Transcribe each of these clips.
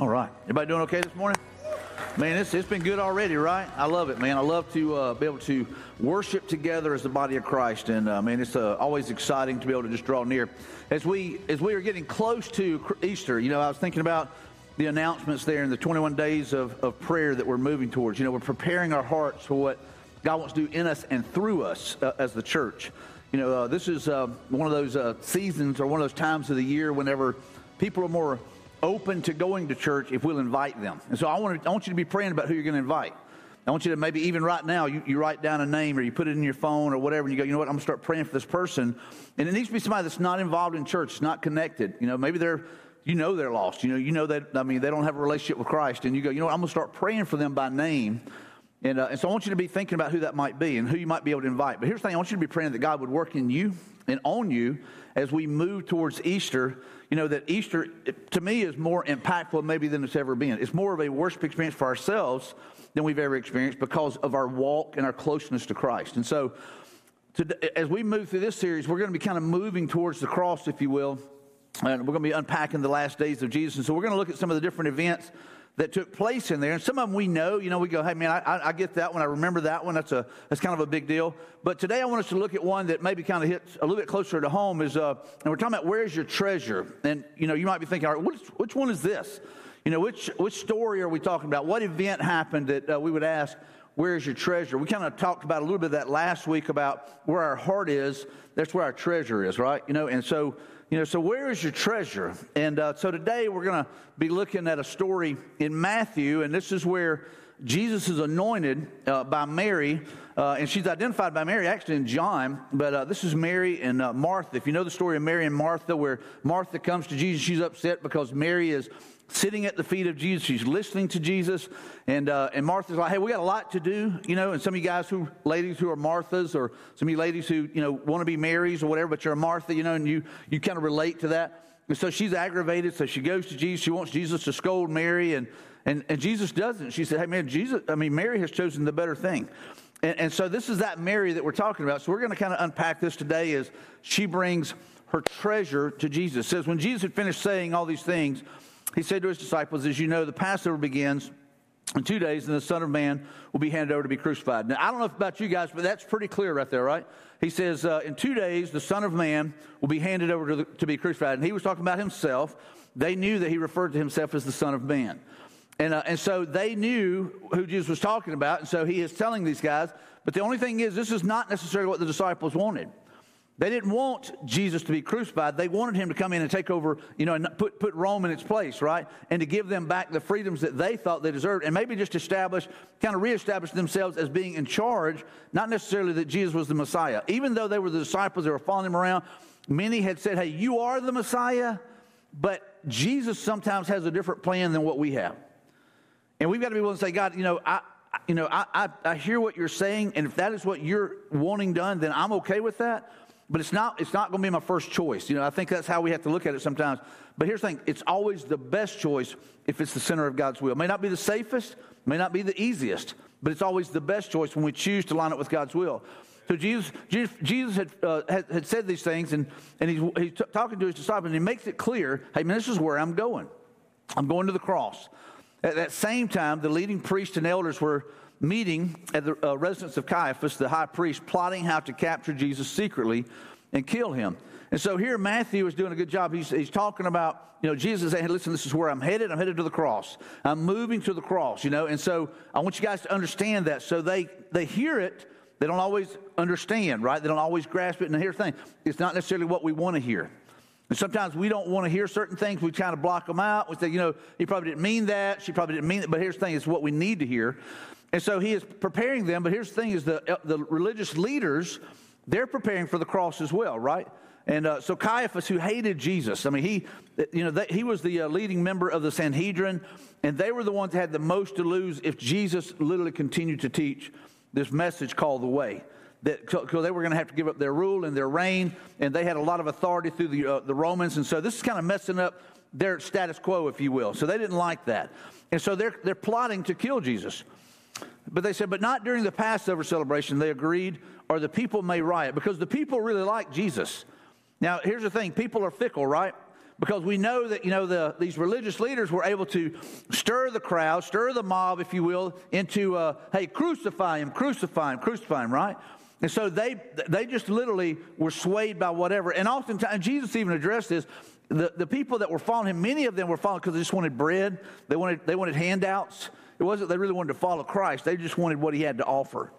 All right. Everybody doing okay this morning? Man, it's, it's been good already, right? I love it, man. I love to uh, be able to worship together as the body of Christ, and uh, man, it's uh, always exciting to be able to just draw near. As we as we are getting close to Easter, you know, I was thinking about the announcements there in the 21 days of, of prayer that we're moving towards. You know, we're preparing our hearts for what God wants to do in us and through us uh, as the church. You know, uh, this is uh, one of those seasons or one of those times of the year whenever people are more open to going to church if we'll invite them. And so I want, to, I want you to be praying about who you're going to invite. I want you to maybe even right now, you, you write down a name or you put it in your phone or whatever, and you go, you know what, I'm going to start praying for this person. And it needs to be somebody that's not involved in church, not connected. You know, maybe they're, you know they're lost. You know, you know that, I mean, they don't have a relationship with Christ. And you go, you know what, I'm going to start praying for them by name. And, uh, and so I want you to be thinking about who that might be and who you might be able to invite. But here's the thing I want you to be praying that God would work in you and on you as we move towards Easter you know, that Easter, to me, is more impactful maybe than it's ever been. It's more of a worship experience for ourselves than we've ever experienced because of our walk and our closeness to Christ. And so, as we move through this series, we're going to be kind of moving towards the cross, if you will. And we're going to be unpacking the last days of Jesus. And so, we're going to look at some of the different events that took place in there. And some of them we know, you know, we go, hey, man, I, I, get that one. I remember that one. That's, a, that's kind of a big deal. But today I want us to look at one that maybe kind of hits a little bit closer to home is, uh, and we're talking about where's your treasure? And, you know, you might be thinking, all right, which, which one is this? You know, which, which story are we talking about? What event happened that uh, we would ask, where's your treasure? We kind of talked about a little bit of that last week about where our heart is. That's where our treasure is, right? You know, and so you know, so where is your treasure? And uh, so today we're going to be looking at a story in Matthew, and this is where Jesus is anointed uh, by Mary, uh, and she's identified by Mary actually in John, but uh, this is Mary and uh, Martha. If you know the story of Mary and Martha, where Martha comes to Jesus, she's upset because Mary is sitting at the feet of Jesus. She's listening to Jesus. And, uh, and Martha's like, hey, we got a lot to do, you know. And some of you guys who, ladies who are Marthas, or some of you ladies who, you know, want to be Marys or whatever, but you're a Martha, you know, and you, you kind of relate to that. And so she's aggravated. So she goes to Jesus. She wants Jesus to scold Mary. And, and, and Jesus doesn't. She said, hey, man, Jesus, I mean, Mary has chosen the better thing. And, and so this is that Mary that we're talking about. So we're going to kind of unpack this today as she brings her treasure to Jesus. It says, when Jesus had finished saying all these things, he said to his disciples, As you know, the Passover begins in two days, and the Son of Man will be handed over to be crucified. Now, I don't know about you guys, but that's pretty clear right there, right? He says, uh, In two days, the Son of Man will be handed over to, the, to be crucified. And he was talking about himself. They knew that he referred to himself as the Son of Man. And, uh, and so they knew who Jesus was talking about. And so he is telling these guys. But the only thing is, this is not necessarily what the disciples wanted. They didn't want Jesus to be crucified. They wanted him to come in and take over, you know, and put, put Rome in its place, right? And to give them back the freedoms that they thought they deserved and maybe just establish, kind of reestablish themselves as being in charge, not necessarily that Jesus was the Messiah. Even though they were the disciples, they were following him around, many had said, hey, you are the Messiah, but Jesus sometimes has a different plan than what we have. And we've got to be willing to say, God, you know, I, you know, I, I, I hear what you're saying, and if that is what you're wanting done, then I'm okay with that but it's not it's not going to be my first choice. You know i think that's how we have to look at it sometimes. But here's the thing it's always the best choice if it's the center of god's will. It may not be the safest may not be the easiest but it's always the best choice when we choose to line up with god's will. So jesus jesus, had, uh, had, had, said these things and, and he's, he's t- talking to his disciples and he makes it clear hey man this is where i'm going. I'm going to the cross. At that same time the leading priests and elders were meeting at the uh, residence of Caiaphas, the high priest, plotting how to capture Jesus secretly and kill him. And so here Matthew is doing a good job. He's, he's talking about, you know, Jesus saying, hey, listen, this is where I'm headed. I'm headed to the cross. I'm moving to the cross, you know. And so I want you guys to understand that. So they, they hear it. They don't always understand, right? They don't always grasp it. And here's the thing it's not necessarily what we want to hear. And sometimes we don't want to hear certain things. We kind of block them out. We say, you know, he probably didn't mean that. She probably didn't mean it. But here's the thing: it's what we need to hear. And so he is preparing them. But here's the thing: is the the religious leaders they're preparing for the cross as well, right? And uh, so Caiaphas, who hated Jesus, I mean, he, you know, they, he was the uh, leading member of the Sanhedrin, and they were the ones that had the most to lose if Jesus literally continued to teach this message called the way. That because they were going to have to give up their rule and their reign, and they had a lot of authority through the uh, the Romans, and so this is kind of messing up their status quo, if you will. So they didn't like that, and so they're they're plotting to kill Jesus. But they said, but not during the Passover celebration. They agreed, or the people may riot because the people really like Jesus. Now, here's the thing people are fickle, right? because we know that, you know, the, these religious leaders were able to stir the crowd, stir the mob, if you will, into, uh, hey, crucify him, crucify him, crucify him, right? And so they, they just literally were swayed by whatever. And oftentimes, Jesus even addressed this. The, the people that were following him, many of them were following because they just wanted bread. They wanted, they wanted handouts. It wasn't they really wanted to follow Christ. They just wanted what he had to offer.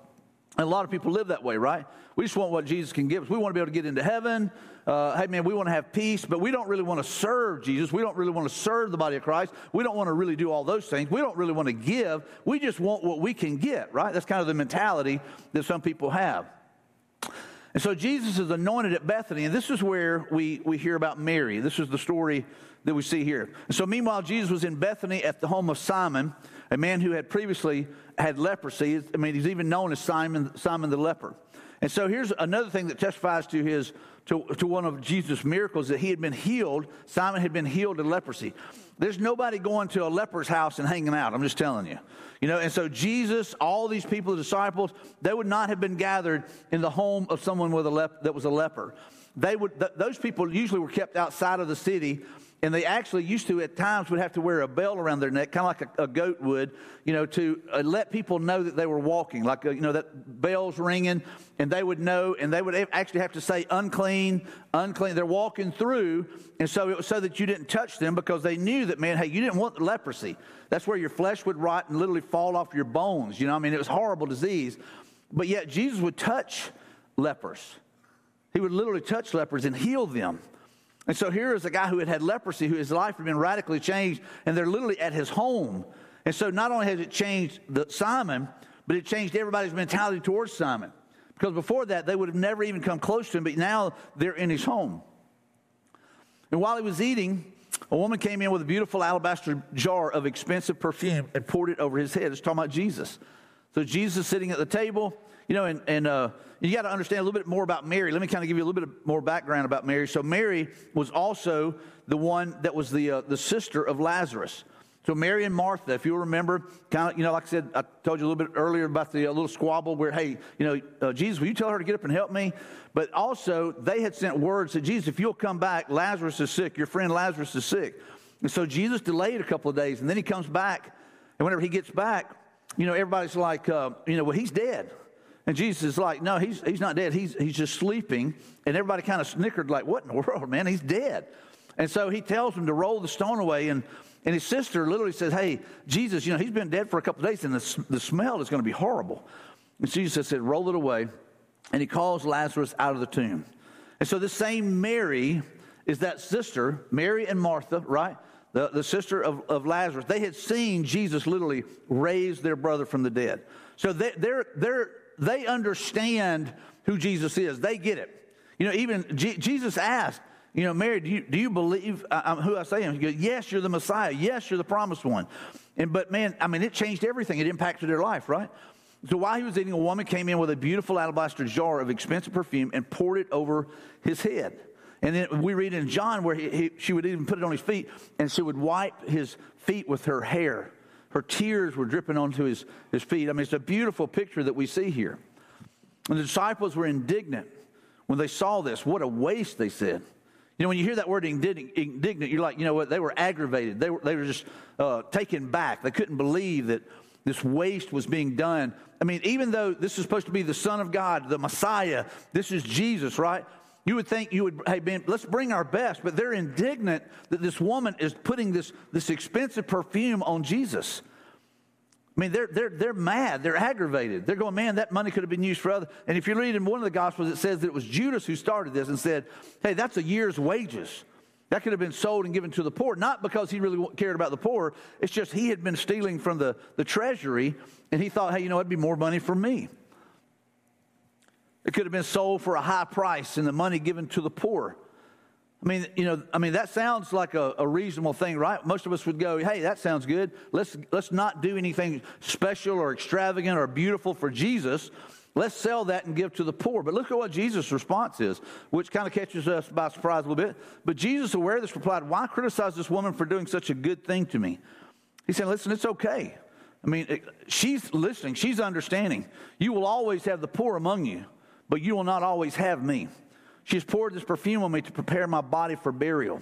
And a lot of people live that way, right? We just want what Jesus can give us. We want to be able to get into heaven. Uh, hey, man, we want to have peace, but we don't really want to serve Jesus. We don't really want to serve the body of Christ. We don't want to really do all those things. We don't really want to give. We just want what we can get, right? That's kind of the mentality that some people have. And so Jesus is anointed at Bethany, and this is where we, we hear about Mary. This is the story that we see here. So, meanwhile, Jesus was in Bethany at the home of Simon, a man who had previously had leprosy. I mean, he's even known as Simon, Simon the leper. And so, here's another thing that testifies to his to, to one of Jesus' miracles that he had been healed. Simon had been healed of leprosy. There's nobody going to a leper's house and hanging out. I'm just telling you. You know, and so Jesus, all these people, the disciples, they would not have been gathered in the home of someone with a lep- that was a leper. They would, th- those people usually were kept outside of the city and they actually used to at times would have to wear a belt around their neck kind of like a, a, goat would you know to uh, let people know that they were walking like uh, you know that bells ringing and they would know and they would actually have to say unclean unclean they're walking through and so it was so that you didn't touch them because they knew that man hey you didn't want leprosy. That's where your flesh would rot and literally fall off your bones you know i mean it was horrible disease. But yet jesus would touch lepers. He would literally touch lepers and heal them and so here is a guy who had had leprosy, who his life had been radically changed, and they're literally at his home. And so not only has it changed the, Simon, but it changed everybody's mentality towards Simon. Because before that, they would have never even come close to him, but now they're in his home. And while he was eating, a woman came in with a beautiful alabaster jar of expensive perfume and poured it over his head. It's talking about Jesus. So Jesus is sitting at the table, you know, and, and uh, you got to understand a little bit more about Mary. Let me kind of give you a little bit more background about Mary. So Mary was also the one that was the uh, the sister of Lazarus. So Mary and Martha, if you remember, kind of, you know, like I said, I told you a little bit earlier about the uh, little squabble where, hey, you know, uh, Jesus, will you tell her to get up and help me? But also, they had sent words to Jesus, if you'll come back, Lazarus is sick. Your friend Lazarus is sick. And so Jesus delayed a couple of days, and then he comes back, and whenever he gets back, you know, everybody's like, uh, you know, well, he's dead. And Jesus is like, no, he's, he's not dead. He's, he's just sleeping. And everybody kind of snickered, like, what in the world, man? He's dead. And so he tells them to roll the stone away. And, and his sister literally says, hey, Jesus, you know, he's been dead for a couple days and the, the smell is going to be horrible. And Jesus said, roll it away. And he calls Lazarus out of the tomb. And so this same Mary is that sister, Mary and Martha, right? The, the sister of, of Lazarus. They had seen Jesus literally raise their brother from the dead. So they, they're, they're they understand who Jesus is. They get it. You know, even G- Jesus asked, you know, Mary, do you, do you believe uh, who I say am? He goes, yes, you're the Messiah. Yes, you're the promised one. And but man, I mean, it changed everything. It impacted their life, right? So while he was eating, a woman came in with a beautiful alabaster jar of expensive perfume and poured it over his head. And then we read in John where he, he, she would even put it on his feet and she would wipe his feet with her hair. Her tears were dripping onto his, his feet. I mean, it's a beautiful picture that we see here. And the disciples were indignant when they saw this. What a waste, they said. You know, when you hear that word indignant, you're like, you know what? They were aggravated. They were, they were just uh, taken back. They couldn't believe that this waste was being done. I mean, even though this is supposed to be the Son of God, the Messiah, this is Jesus, right? You would think you would, hey, let's bring our best, but they're indignant that this woman is putting this, this expensive perfume on Jesus. I mean, they're, they're, they're mad. They're aggravated. They're going, man, that money could have been used for other. And if you read in one of the Gospels, it says that it was Judas who started this and said, hey, that's a year's wages. That could have been sold and given to the poor, not because he really cared about the poor. It's just he had been stealing from the, the treasury, and he thought, hey, you know, it'd be more money for me. It could have been sold for a high price and the money given to the poor. I mean, you know, I mean, that sounds like a, a, reasonable thing, right? Most of us would go, hey, that sounds good. Let's, let's not do anything special or extravagant or beautiful for Jesus. Let's sell that and give to the poor. But look at what Jesus' response is, which kind of catches us by surprise a little bit. But Jesus, aware of this, replied, Why criticize this woman for doing such a good thing to me? He said, Listen, it's okay. I mean, she's listening, she's understanding. You will always have the poor among you but you will not always have me. She has poured this perfume on me to prepare my body for burial.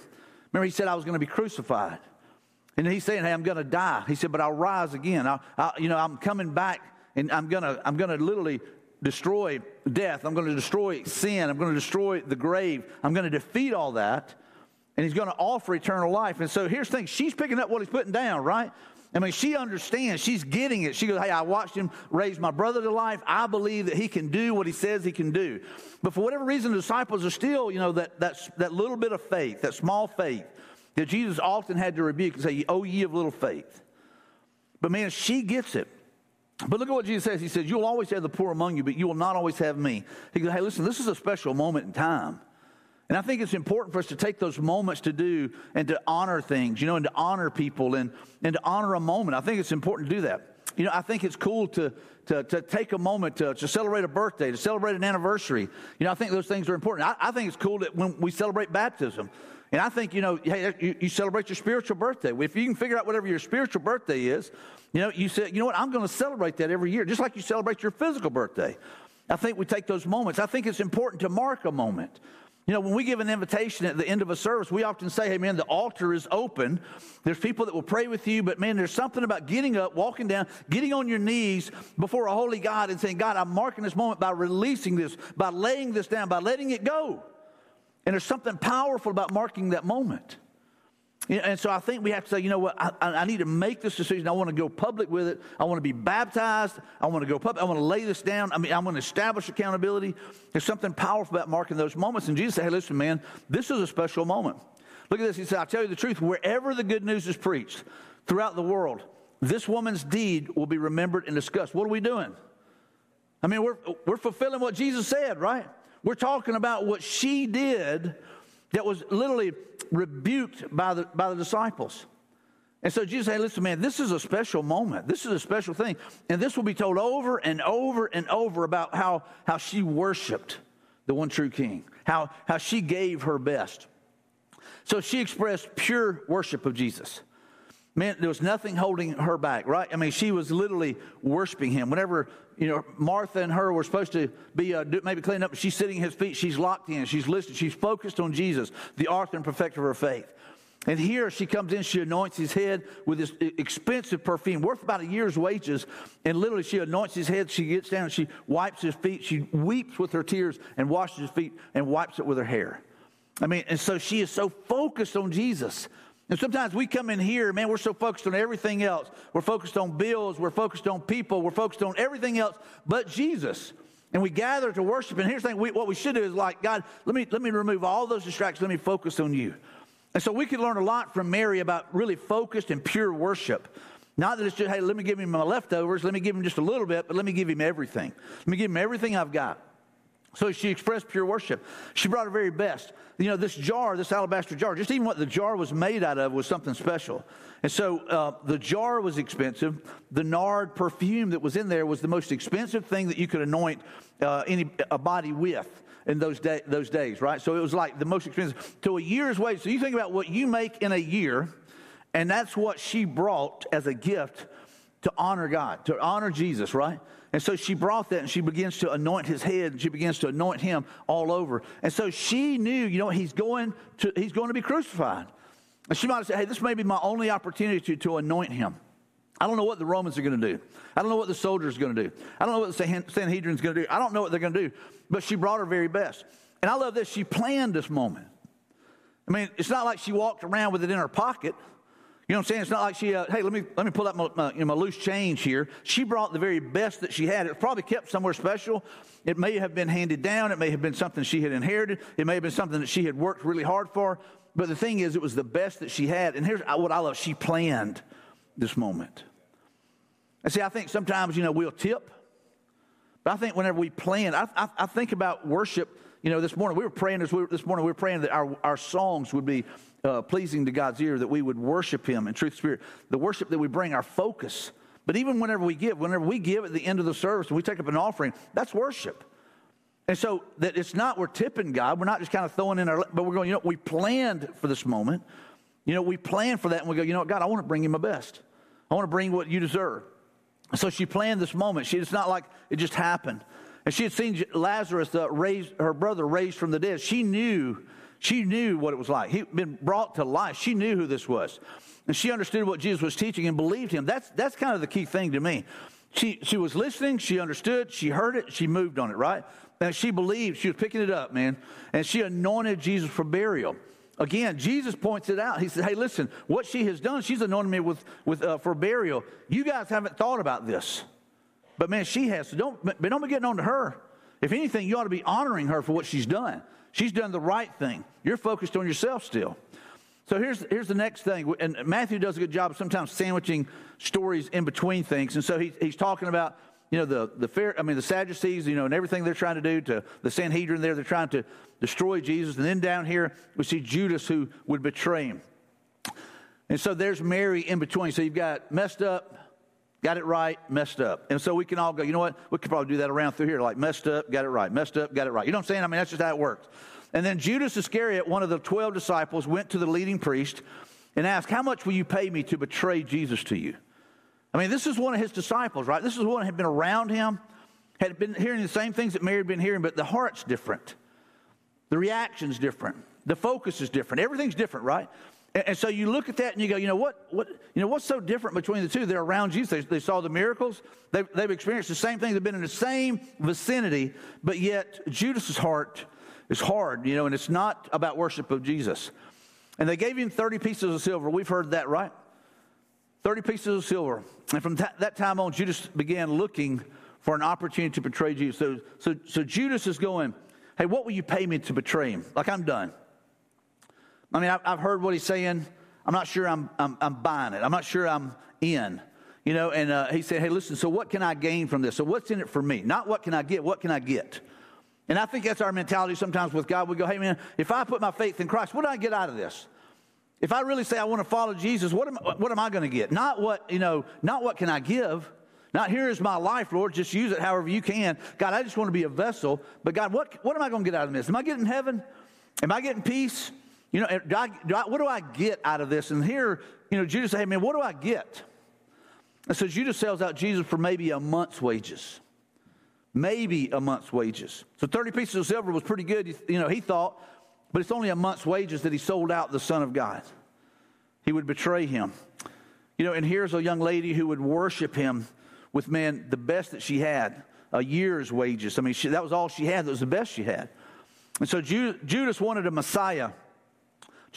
Remember, he said, I was going to be crucified. And he's saying, Hey, I'm going to die. He said, But I'll rise again. I, I, you know, I'm coming back and I'm going to I'm going to literally destroy death. I'm going to destroy sin. I'm going to destroy the grave. I'm going to defeat all that. And he's going to offer eternal life. And so here's the thing she's picking up what he's putting down, right? I mean, she understands. She's getting it. She goes, Hey, I watched him raise my brother to life. I believe that he can do what he says he can do. But for whatever reason, the disciples are still, you know, that, that, that little bit of faith, that small faith that Jesus often had to rebuke and say, Oh, ye of little faith. But man, she gets it. But look at what Jesus says. He says, You'll always have the poor among you, but you will not always have me. He goes, Hey, listen, this is a special moment in time. And I think it's important for us to take those moments to do and to honor things, you know, and to honor people and, and to honor a moment. I think it's important to do that. You know, I think it's cool to, to, to take a moment to, to celebrate a birthday, to celebrate an anniversary. You know, I think those things are important. I, I think it's cool that when we celebrate baptism, and I think, you know, hey, you, you, celebrate your spiritual birthday. If you can figure out whatever your spiritual birthday is, you know, you say, you know what, I'm going to celebrate that every year, just like you celebrate your physical birthday. I think we take those moments. I think it's important to mark a moment. You know, when we give an invitation at the end of a service, we often say, hey, man, the altar is open. There's people that will pray with you, but man, there's something about getting up, walking down, getting on your knees before a holy God and saying, God, I'm marking this moment by releasing this, by laying this down, by letting it go. And there's something powerful about marking that moment. And so I think we have to say, you know what, I, I, need to make this decision. I want to go public with it. I want to be baptized. I want to go public. I want to lay this down. I mean, I want to establish accountability. There's something powerful about marking those moments. And Jesus said, hey, listen, man, this is a special moment. Look at this. He said, I'll tell you the truth. Wherever the good news is preached throughout the world, this woman's deed will be remembered and discussed. What are we doing? I mean, we're, we're fulfilling what Jesus said, right? We're talking about what she did that was literally rebuked by the, by the disciples. And so Jesus said, listen, man, this is a special moment. This is a special thing. And this will be told over and over and over about how, how she worshiped the one true king, how, how she gave her best. So she expressed pure worship of Jesus. Man, there was nothing holding her back, right? I mean, she was literally worshiping him. Whenever, you know, Martha and her were supposed to be uh, maybe cleaning up, she's sitting at his feet, she's locked in, she's listening, she's focused on Jesus, the author and perfecter of her faith. And here she comes in, she anoints his head with this expensive perfume, worth about a year's wages. And literally, she anoints his head, she gets down, she wipes his feet, she weeps with her tears and washes his feet and wipes it with her hair. I mean, and so she is so focused on Jesus and sometimes we come in here, man, we're so focused on everything else. We're focused on bills, we're focused on people, we're focused on everything else but Jesus. And we gather to worship. And here's the thing we, what we should do is like, God, let me, let me remove all those distractions. Let me focus on you. And so we can learn a lot from Mary about really focused and pure worship. Not that it's just, hey, let me give him my leftovers, let me give him just a little bit, but let me give him everything. Let me give him everything I've got. So she expressed pure worship. She brought her very best. You know, this jar, this alabaster jar, just even what the jar was made out of was something special. And so uh, the jar was expensive. The nard perfume that was in there was the most expensive thing that you could anoint uh, any a body with in those, day, those days, right? So it was like the most expensive. To a year's wage. So you think about what you make in a year, and that's what she brought as a gift to honor God, to honor Jesus, right? And so she brought that and she begins to anoint his head and she begins to anoint him all over. And so she knew, you know, he's going to, he's going to be crucified. And she might have said, hey, this may be my only opportunity to, to anoint him. I don't know what the Romans are going to do. I don't know what the soldiers are going to do. I don't know what the Sanhedrin is going to do. I don't know what they're going to do. But she brought her very best. And I love this. She planned this moment. I mean, it's not like she walked around with it in her pocket. You know what I'm saying? It's not like she, uh, hey, let me, let me pull out my, my, you know, my, loose change here. She brought the very best that she had. It probably kept somewhere special. It may have been handed down. It may have been something she had inherited. It may have been something that she had worked really hard for. But the thing is, it was the best that she had. And here's what I love she planned this moment. And see, I think sometimes, you know, we'll tip. But I think whenever we plan, I, I, I think about worship. You know, this morning we were praying as this, this morning we were praying that our, our songs would be uh, pleasing to God's ear, that we would worship Him in truth spirit. The worship that we bring, our focus. But even whenever we give, whenever we give at the end of the service and we take up an offering, that's worship. And so that it's not we're tipping God, we're not just kind of throwing in our, but we're going, you know, we planned for this moment. You know, we planned for that and we go, you know what, God, I want to bring you my best. I want to bring what you deserve. So she planned this moment. She, it's not like it just happened. And she had seen Lazarus uh, raised, her brother raised from the dead. She knew She knew what it was like. He'd been brought to life. She knew who this was. And she understood what Jesus was teaching and believed him. That's, that's kind of the key thing to me. She, she was listening, she understood, she heard it, she moved on it, right? And she believed, she was picking it up, man. And she anointed Jesus for burial. Again, Jesus points it out. He said, Hey, listen, what she has done, she's anointed me with, with, uh, for burial. You guys haven't thought about this. But man, she has. So don't, but don't be getting on to her. If anything, you ought to be honoring her for what she's done. She's done the right thing. You're focused on yourself still. So here's, here's the next thing. And Matthew does a good job sometimes sandwiching stories in between things. And so he, he's talking about, you know, the, the fair, I mean, the Sadducees, you know, and everything they're trying to do to the Sanhedrin there, they're trying to destroy Jesus. And then down here, we see Judas who would betray him. And so there's Mary in between. So you've got messed up, got it right, messed up. And so we can all go, you know what? We could probably do that around through here, like messed up, got it right, messed up, got it right. You know what I'm saying? I mean, that's just how it works. And then Judas Iscariot, one of the 12 disciples, went to the leading priest and asked, How much will you pay me to betray Jesus to you? I mean, this is one of his disciples, right? This is one that had been around him, had been hearing the same things that Mary had been hearing, but the heart's different. The reaction's different. The focus is different. Everything's different, right? And, and, so you look at that and you go, you know what, what, you know what's so different between the two? They're around Jesus. They, they saw the miracles. They've, they've experienced the same thing. They've been in the same vicinity, but yet Judas's heart is hard, you know, and it's not about worship of Jesus. And they gave him 30 pieces of silver. We've heard that, right? 30 pieces of silver. And from that, that time on, Judas began looking for an opportunity to betray Jesus. So, so, so Judas is going, Hey, what will you pay me to betray him? Like, I'm done. I mean, I've heard what he's saying. I'm not sure I'm, I'm, I'm buying it. I'm not sure I'm in. You know, and uh, he said, Hey, listen, so what can I gain from this? So, what's in it for me? Not what can I get, what can I get? And I think that's our mentality sometimes with God. We go, hey, man, if I put my faith in Christ, what do I get out of this? If I really say I want to follow Jesus, what am, what am I going to get? Not what, you know, not what can I give. Not here is my life, Lord. Just use it however you can. God, I just want to be a vessel. But God, what, what am I going to get out of this? Am I getting heaven? Am I getting peace? You know, do I, do I, what do I get out of this? And here, you know, Judas said, hey, man, what do I get? And so Judas sells out Jesus for maybe a month's wages maybe a month's wages. So 30 pieces of silver was pretty good, you know, he thought, but it's only a month's wages that he sold out the Son of God. He would betray him. You know, and here's a young lady who would worship him with, man, the best that she had, a year's wages. I mean, she, that was all she had, that was the best she had. And so Judas wanted a Messiah,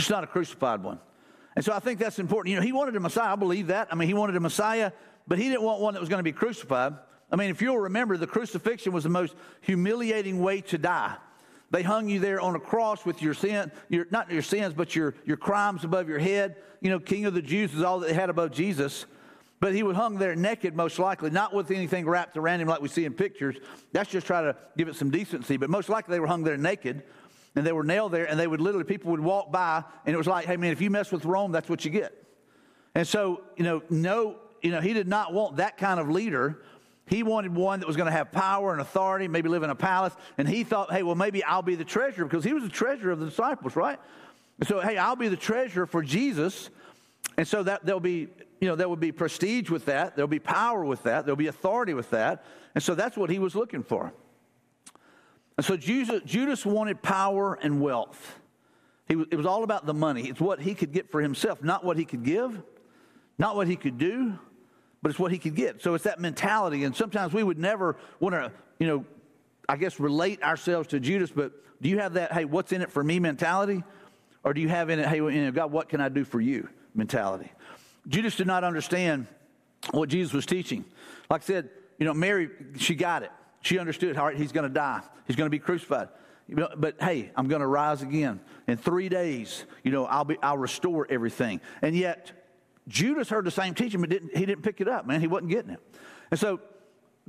just not a crucified one. And so I think that's important. You know, he wanted a Messiah. I believe that. I mean, he wanted a Messiah, but he didn't want one that was going to be crucified. I mean, if you'll remember, the crucifixion was the most humiliating way to die. They hung you there on a cross with your sin, your, not your sins, but your, your crimes above your head. You know, King of the Jews is all that they had above Jesus. But he was hung there naked, most likely, not with anything wrapped around him like we see in pictures. That's just trying to give it some decency. But most likely they were hung there naked and they were nailed there and they would literally, people would walk by and it was like, hey man, if you mess with Rome, that's what you get. And so, you know, no, you know, he did not want that kind of leader he wanted one that was going to have power and authority, maybe live in a palace. And he thought, hey, well, maybe I'll be the treasurer because he was the treasurer of the disciples, right? And so, hey, I'll be the treasurer for Jesus. And so that there'll be, you know, there will be prestige with that. There'll be power with that. There'll be authority with that. And so that's what he was looking for. And so Judas wanted power and wealth. It was all about the money. It's what he could get for himself, not what he could give, not what he could do, but it's what he could get. So it's that mentality. And sometimes we would never want to, you know, I guess relate ourselves to Judas, but do you have that, hey, what's in it for me mentality? Or do you have in it, hey, you know, God, what can I do for you mentality? Judas did not understand what Jesus was teaching. Like I said, you know, Mary, she got it. She understood, all right, he's going to die, he's going to be crucified. But hey, I'm going to rise again. In three days, you know, I'll, be, I'll restore everything. And yet, Judas heard the same teaching, but didn't, he didn't pick it up, man. He wasn't getting it. And so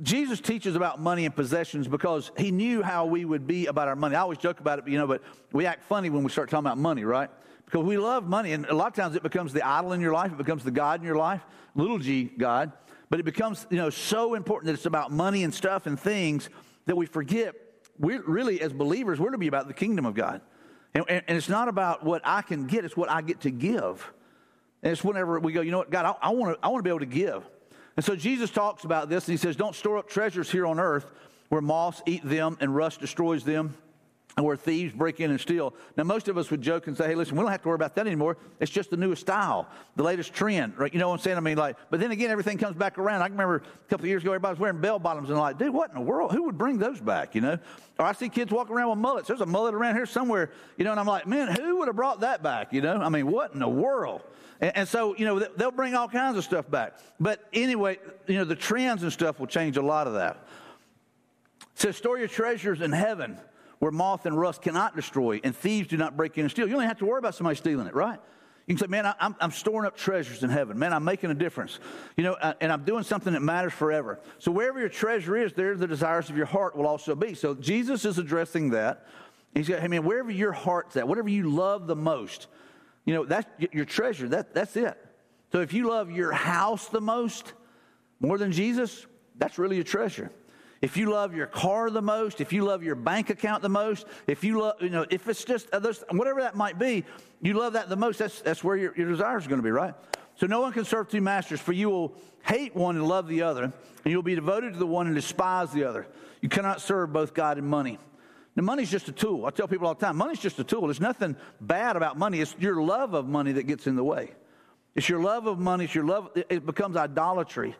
Jesus teaches about money and possessions because he knew how we would be about our money. I always joke about it, you know, but we act funny when we start talking about money, right? Because we love money, and a lot of times it becomes the idol in your life, it becomes the God in your life, little g God. But it becomes, you know, so important that it's about money and stuff and things that we forget. We're really, as believers, we're to be about the kingdom of God. And, and, and it's not about what I can get, it's what I get to give. And it's whenever we go, you know what, God, I, I want to I wanna be able to give. And so Jesus talks about this, and he says, Don't store up treasures here on earth where moths eat them and rust destroys them, where thieves break in and steal. Now, most of us would joke and say, hey, listen, we don't have to worry about that anymore. It's just the newest style, the latest trend, right? You know what I'm saying? I mean, like, but then again, everything comes back around. I remember a couple of years ago, everybody was wearing bell bottoms and like, dude, what in the world? Who would bring those back, you know? Or I see kids walking around with mullets. There's a mullet around here somewhere, you know, and I'm like, man, who would have brought that back, you know? I mean, what in the world? And, and so, you know, they'll bring all kinds of stuff back. But anyway, you know, the trends and stuff will change a lot of that. Says, store your treasures in heaven where moth and rust cannot destroy and thieves do not break in and steal. You only have to worry about somebody stealing it, right? You can say, man, I'm, I'm storing up treasures in heaven. Man, I'm making a difference. You know, uh, and I'm doing something that matters forever. So wherever your treasure is, there the desires of your heart will also be. So Jesus is addressing that. He's got, hey, man, wherever your heart's at, whatever you love the most, you know, that's your treasure. That, that's it. So if you love your house the most, more than Jesus, that's really your treasure if you love your car the most, if you love your bank account the most, if you love, you know, if it's just uh, whatever that might be, you love that the most, that's, that's where your, your desire is going to be, right? So no one can serve two masters, for you will hate one and love the other, and you'll be devoted to the one and despise the other. You cannot serve both God and money. Now, money's just a tool. I tell people all the time, money's just a tool. There's nothing bad about money. It's your love of money that gets in the way. It's your love of money. It's your love. It becomes idolatry.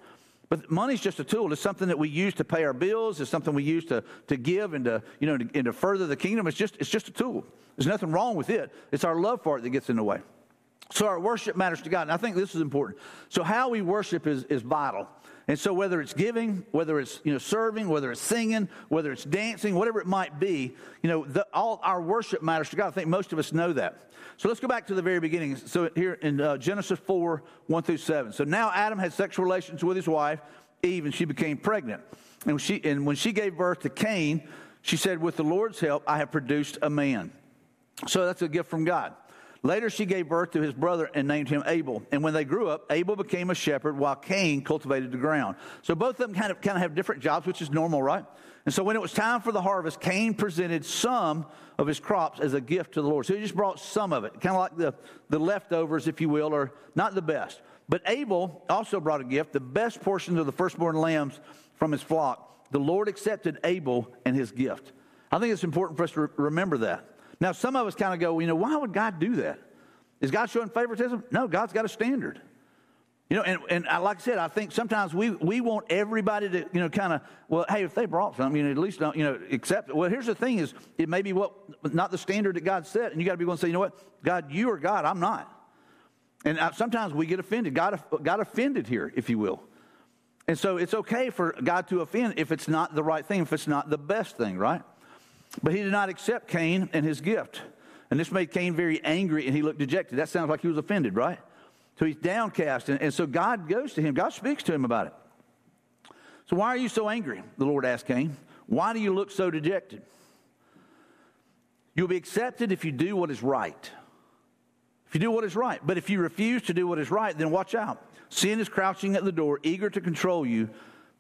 But money's just a tool. It's something that we use to pay our bills. It's something we use to, to give and to, you know, to, and to further the kingdom. It's just, it's just a tool. There's nothing wrong with it. It's our love for it that gets in the way. So our worship matters to God. And I think this is important. So how we worship is, is vital. And so whether it's giving, whether it's you know serving, whether it's singing, whether it's dancing, whatever it might be, you know, the, all our worship matters to God. I think most of us know that. So let's go back to the very beginning. So here in uh, Genesis 4, 1 through 7. So now Adam had sexual relations with his wife, Eve, and she became pregnant. And, she, and when she gave birth to Cain, she said, With the Lord's help, I have produced a man. So that's a gift from God. Later, she gave birth to his brother and named him Abel. And when they grew up, Abel became a shepherd while Cain cultivated the ground. So both of them kind of, kind of have different jobs, which is normal, right? And so when it was time for the harvest, Cain presented some of his crops as a gift to the Lord. So he just brought some of it, kind of like the, the leftovers, if you will, or not the best. But Abel also brought a gift, the best portions of the firstborn lambs from his flock. The Lord accepted Abel and his gift. I think it's important for us to re- remember that. Now, some of us kind of go, well, you know, why would God do that? Is God showing favoritism? No, God's got a standard. You know, and, and I, like I said, I think sometimes we, we want everybody to, you know, kind of, well, hey, if they brought something, you know, at least don't, you know, accept it. Well, here's the thing is, it may be what, not the standard that God set. And you got to be willing to say, you know what, God, you are God, I'm not. And I, sometimes we get offended. God got offended here, if you will. And so it's okay for God to offend if it's not the right thing, if it's not the best thing, right? But he did not accept Cain and his gift. And this made Cain very angry and he looked dejected. That sounds like he was offended, right? So he's downcast. And, and so God goes to him, God speaks to him about it. So why are you so angry? The Lord asked Cain. Why do you look so dejected? You'll be accepted if you do what is right. If you do what is right. But if you refuse to do what is right, then watch out. Sin is crouching at the door, eager to control you,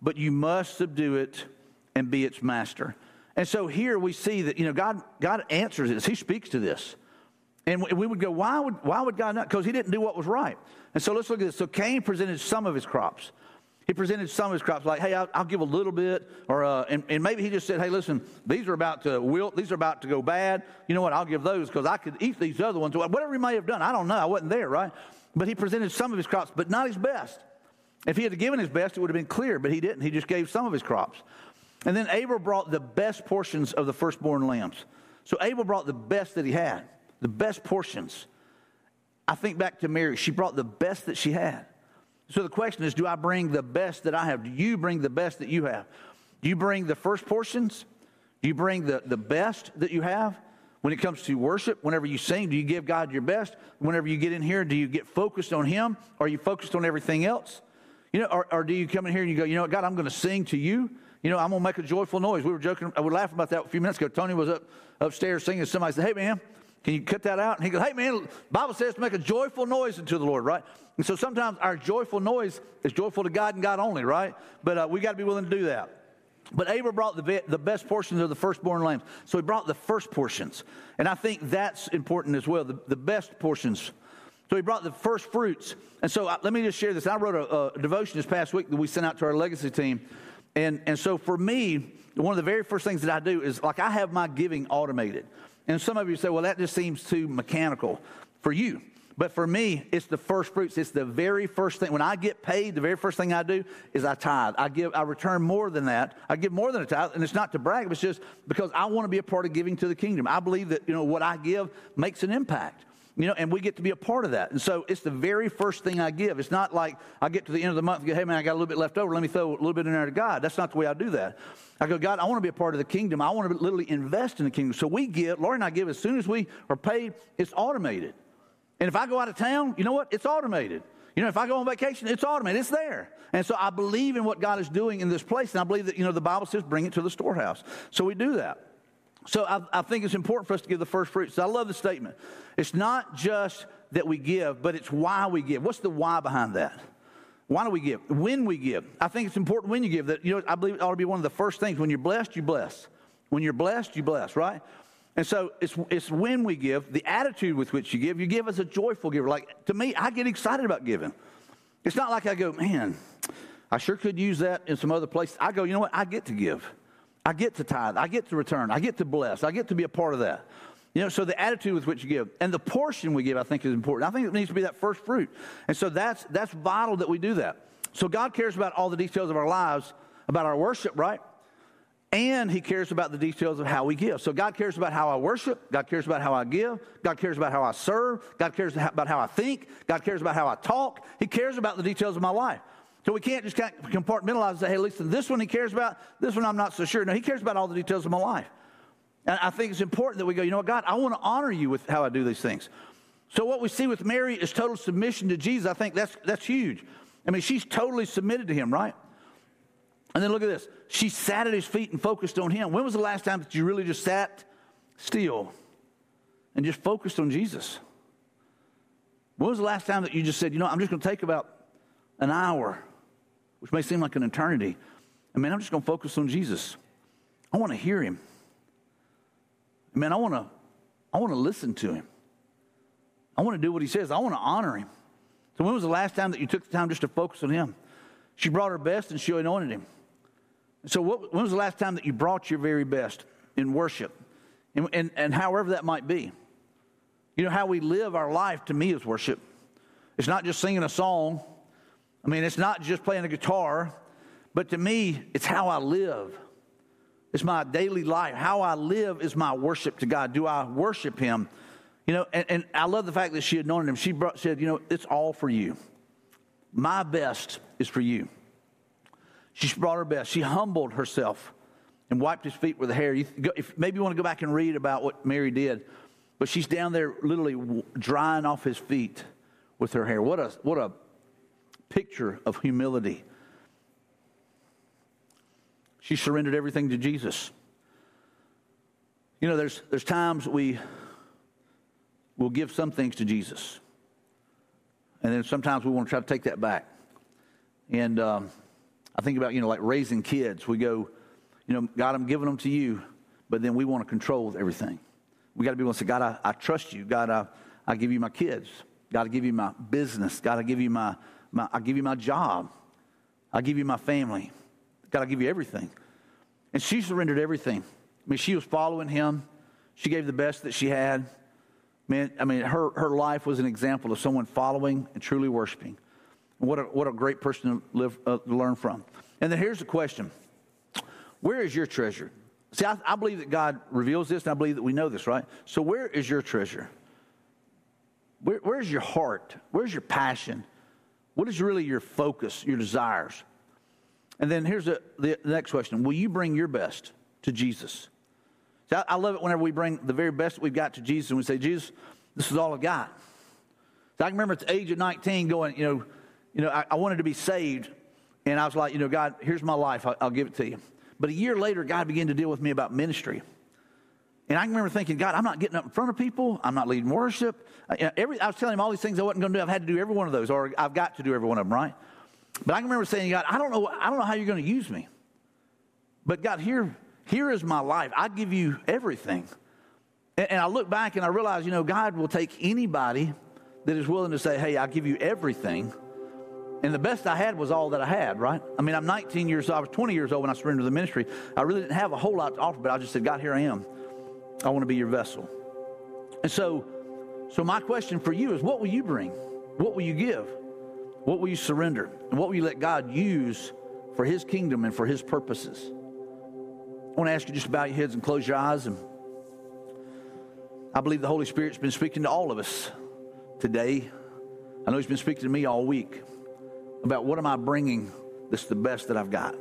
but you must subdue it and be its master. And so here we see that, you know, God, God answers this. He speaks to this. And we would go, why would, why would God not? Because he didn't do what was right. And so let's look at this. So Cain presented some of his crops. He presented some of his crops like, hey, I'll, I'll give a little bit. Or, uh, and, and, maybe he just said, hey, listen, these are about to wilt. These are about to go bad. You know what? I'll give those because I could eat these other ones. Whatever he may have done. I don't know. I wasn't there, right? But he presented some of his crops, but not his best. If he had given his best, it would have been clear, but he didn't. He just gave some of his crops. And then Abel brought the best portions of the firstborn lambs. So Abel brought the best that he had the best portions. I think back to Mary. She brought the best that she had. So the question is do I bring the best that I have? Do you bring the best that you have? Do you bring the first portions? Do you bring the, the best that you have? When it comes to worship, whenever you sing, do you give God your best? Whenever you get in here, do you get focused on Him? Are you focused on everything else? You know, or, or do you come in here and you go, you know what, God, I'm going to sing to you? You know, I'm going to make a joyful noise. We were joking, I were laughing about that a few minutes ago. Tony was up upstairs singing. Somebody said, hey, man, can you cut that out? And he goes, Hey, man, Bible says to make a joyful noise unto the Lord, right? And so sometimes our joyful noise is joyful to God and God only, right? But uh, we got to be willing to do that. But Abel brought the, the best portions of the firstborn lambs. So he brought the first portions. And I think that's important as well, the, the best portions. So he brought the first fruits. And so uh, let me just share this. I wrote a, a devotion this past week that we sent out to our legacy team. And, and so for me, one of the very first things that I do is like I have my giving automated. And some of you say, well, that just seems too mechanical for you. But for me, it's the first fruits. It's the very first thing. When I get paid, the very first thing I do is I tithe. I give, I return more than that. I give more than a tithe, and it's not to brag. It's just because I want to be a part of giving to the kingdom. I believe that you know what I give makes an impact. You know, and we get to be a part of that. And so it's the very first thing I give. It's not like I get to the end of the month and go, hey, man, I got a little bit left over. Let me throw a little bit in there to God. That's not the way I do that. I go, God, I want to be a part of the kingdom. I want to literally invest in the kingdom. So we give, Lori and I give as soon as we are paid, it's automated. And if I go out of town, you know what? It's automated. You know, if I go on vacation, it's automated. It's there. And so I believe in what God is doing in this place. And I believe that, you know, the Bible says bring it to the storehouse. So we do that. So I, I think it's important for us to give the first fruits. I love the statement. It's not just that we give, but it's why we give. What's the why behind that? Why do we give? When we give. I think it's important when you give that, you know, I believe it ought to be one of the first things. When you're blessed, you bless. When you're blessed, you bless, right? And so it's, it's when we give, the attitude with which you give, you give as a joyful giver. Like to me, I get excited about giving. It's not like I go, man, I sure could use that in some other place. I go, you know what? I get to give. I get to tithe. I get to return. I get to bless. I get to be a part of that. You know, so the attitude with which you give and the portion we give, I think, is important. I think it needs to be that first fruit. And so that's that's vital that we do that. So God cares about all the details of our lives, about our worship, right? And he cares about the details of how we give. So God cares about how I worship. God cares about how I give. God cares about how I serve. God cares about how I think. God cares about how I talk. He cares about the details of my life. So we can't just kind of compartmentalize and say, hey, listen, this one he cares about, this one I'm not so sure. No, he cares about all the details of my life. And I think it's important that we go, you know what, God, I want to honor you with how I do these things. So what we see with Mary is total submission to Jesus. I think that's, that's huge. I mean, she's totally submitted to him, right? And then look at this. She sat at his feet and focused on him. When was the last time that you really just sat still and just focused on Jesus? When was the last time that you just said, you know, I'm just going to take about an hour, which may seem like an eternity. I mean, I'm just going to focus on Jesus. I want to hear him. I mean, I want to I want to listen to him. I want to do what he says. I want to honor him. So when was the last time that you took the time just to focus on him? She brought her best and she anointed him. So, what, when was the last time that you brought your very best in worship? And, and, and however that might be. You know, how we live our life to me is worship. It's not just singing a song, I mean, it's not just playing a guitar, but to me, it's how I live. It's my daily life. How I live is my worship to God. Do I worship Him? You know, and, and I love the fact that she anointed him. She brought, said, You know, it's all for you. My best is for you. She brought her best. She humbled herself and wiped his feet with the hair. You, if, maybe you want to go back and read about what Mary did, but she's down there literally drying off his feet with her hair. What a, what a picture of humility. She surrendered everything to Jesus. You know, there's, there's times we will give some things to Jesus. And then sometimes we want to try to take that back. And um, I think about, you know, like raising kids. We go, you know, God, I'm giving them to you, but then we want to control everything. We got to be able to say, God, I, I trust you. God, I, I give you my kids. God, I give you my business. God, I give you my, my I give you my job. I give you my family. God, I give you everything. And she surrendered everything. I mean, she was following him. She gave the best that she had. Man, I mean, her, her life was an example of someone following and truly worshiping. What a, what a great person to, live, uh, learn from. And then here's the question Where is your treasure? See, I, I believe that God reveals this, and I believe that we know this, right? So, where is your treasure? Where, where's your heart? Where's your passion? What is really your focus, your desires? And then here's the, the, next question Will you bring your best to Jesus? See, I, I, love it whenever we bring the very best that we've got to Jesus and we say, Jesus, this is all I've got. So I can remember at the age of 19 going, you know, you know, I, I, wanted to be saved. And I was like, you know, God, here's my life. I'll, I'll give it to you. But a year later, God began to deal with me about ministry. And I remember thinking, God, I'm not getting up in front of people. I'm not leading worship. Every, I was telling him all these things I wasn't going to do. I've had to do every one of those, or I've got to do every one of them, right? But I remember saying, God, I don't know, I don't know how you're going to use me. But God, here, here is my life. I give you everything. And, and I look back and I realize, you know, God will take anybody that is willing to say, hey, I'll give you everything And the best I had was all that I had, right? I mean, I'm 19 years old. I was 20 years old when I surrendered to the ministry. I really didn't have a whole lot to offer, but I just said, God, here I am. I want to be your vessel. And so, so my question for you is what will you bring? What will you give? What will you surrender? And what will you let God use for his kingdom and for his purposes? I want to ask you just bow your heads and close your eyes. And I believe the Holy Spirit's been speaking to all of us today. I know he's been speaking to me all week about what am I bringing that's the best that I've got.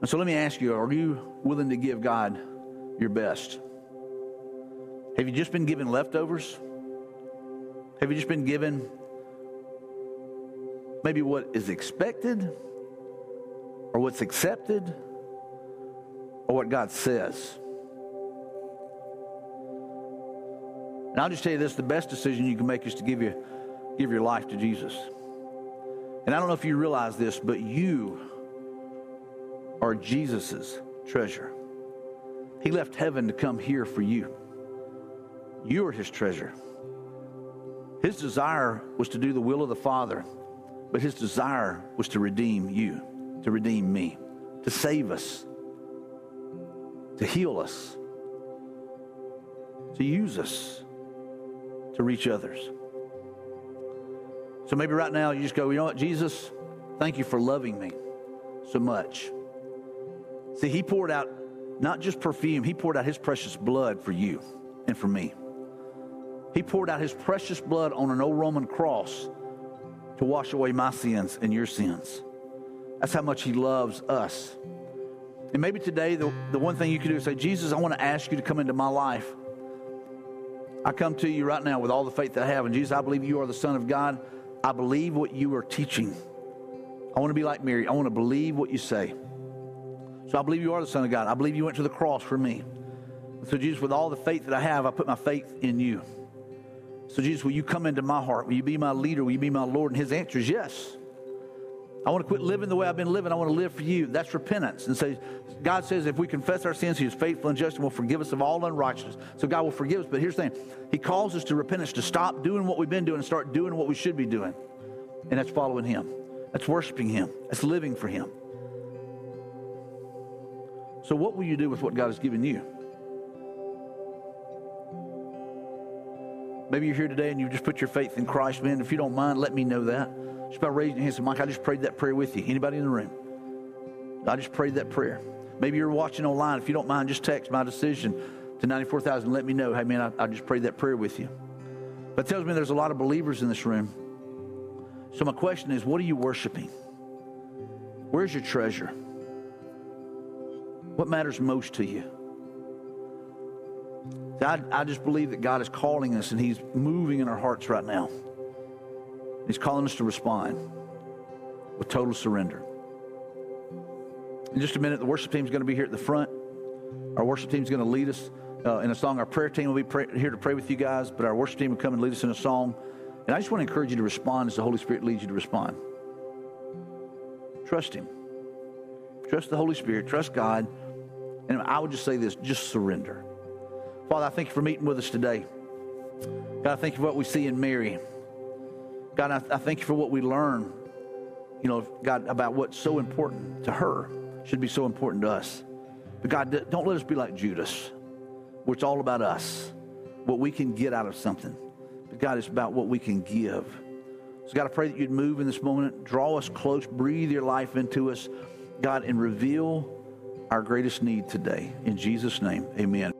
And so let me ask you are you willing to give God your best? Have you just been given leftovers? Have you just been given maybe what is expected or what's accepted or what God says? And I'll just tell you this the best decision you can make is to give, you, give your life to Jesus. And I don't know if you realize this, but you are Jesus's treasure. He left heaven to come here for you. You are his treasure. His desire was to do the will of the Father, but his desire was to redeem you, to redeem me, to save us, to heal us, to use us, to reach others. So maybe right now you just go, you know what, Jesus, thank you for loving me so much. See, he poured out not just perfume, he poured out his precious blood for you and for me. He poured out his precious blood on an old Roman cross to wash away my sins and your sins. That's how much he loves us. And maybe today, the, the one thing you can do is say, Jesus, I want to ask you to come into my life. I come to you right now with all the faith that I have. And Jesus, I believe you are the Son of God. I believe what you are teaching. I want to be like Mary. I want to believe what you say. So I believe you are the Son of God. I believe you went to the cross for me. So, Jesus, with all the faith that I have, I put my faith in you. So, Jesus, will you come into my heart? Will you be my leader? Will you be my Lord? And his answer is yes. I want to quit living the way I've been living. I want to live for you. That's repentance. And say, God says if we confess our sins, He is faithful and just and will forgive us of all unrighteousness. So God will forgive us. But here's the thing He calls us to repentance, to stop doing what we've been doing and start doing what we should be doing. And that's following Him, that's worshiping Him, that's living for Him. So, what will you do with what God has given you? Maybe you're here today and you've just put your faith in Christ, man. If you don't mind, let me know that. Just by raising your hand, say, Mike, I just prayed that prayer with you. Anybody in the room? I just prayed that prayer. Maybe you're watching online. If you don't mind, just text my decision to 94,000. Let me know. Hey, man, I, I just prayed that prayer with you. But tells me there's a lot of believers in this room. So my question is, what are you worshiping? Where's your treasure? What matters most to you? I, I just believe that God is calling us and He's moving in our hearts right now. He's calling us to respond with total surrender. In just a minute, the worship team is going to be here at the front. Our worship team is going to lead us uh, in a song. Our prayer team will be pray- here to pray with you guys, but our worship team will come and lead us in a song. And I just want to encourage you to respond as the Holy Spirit leads you to respond. Trust Him. Trust the Holy Spirit. Trust God. And I would just say this just surrender. Father, I thank you for meeting with us today. God, I thank you for what we see in Mary. God, I, I thank you for what we learn, you know, God, about what's so important to her should be so important to us. But God, don't let us be like Judas, where it's all about us, what we can get out of something. But God, it's about what we can give. So, God, I pray that you'd move in this moment, draw us close, breathe your life into us, God, and reveal our greatest need today. In Jesus' name, amen.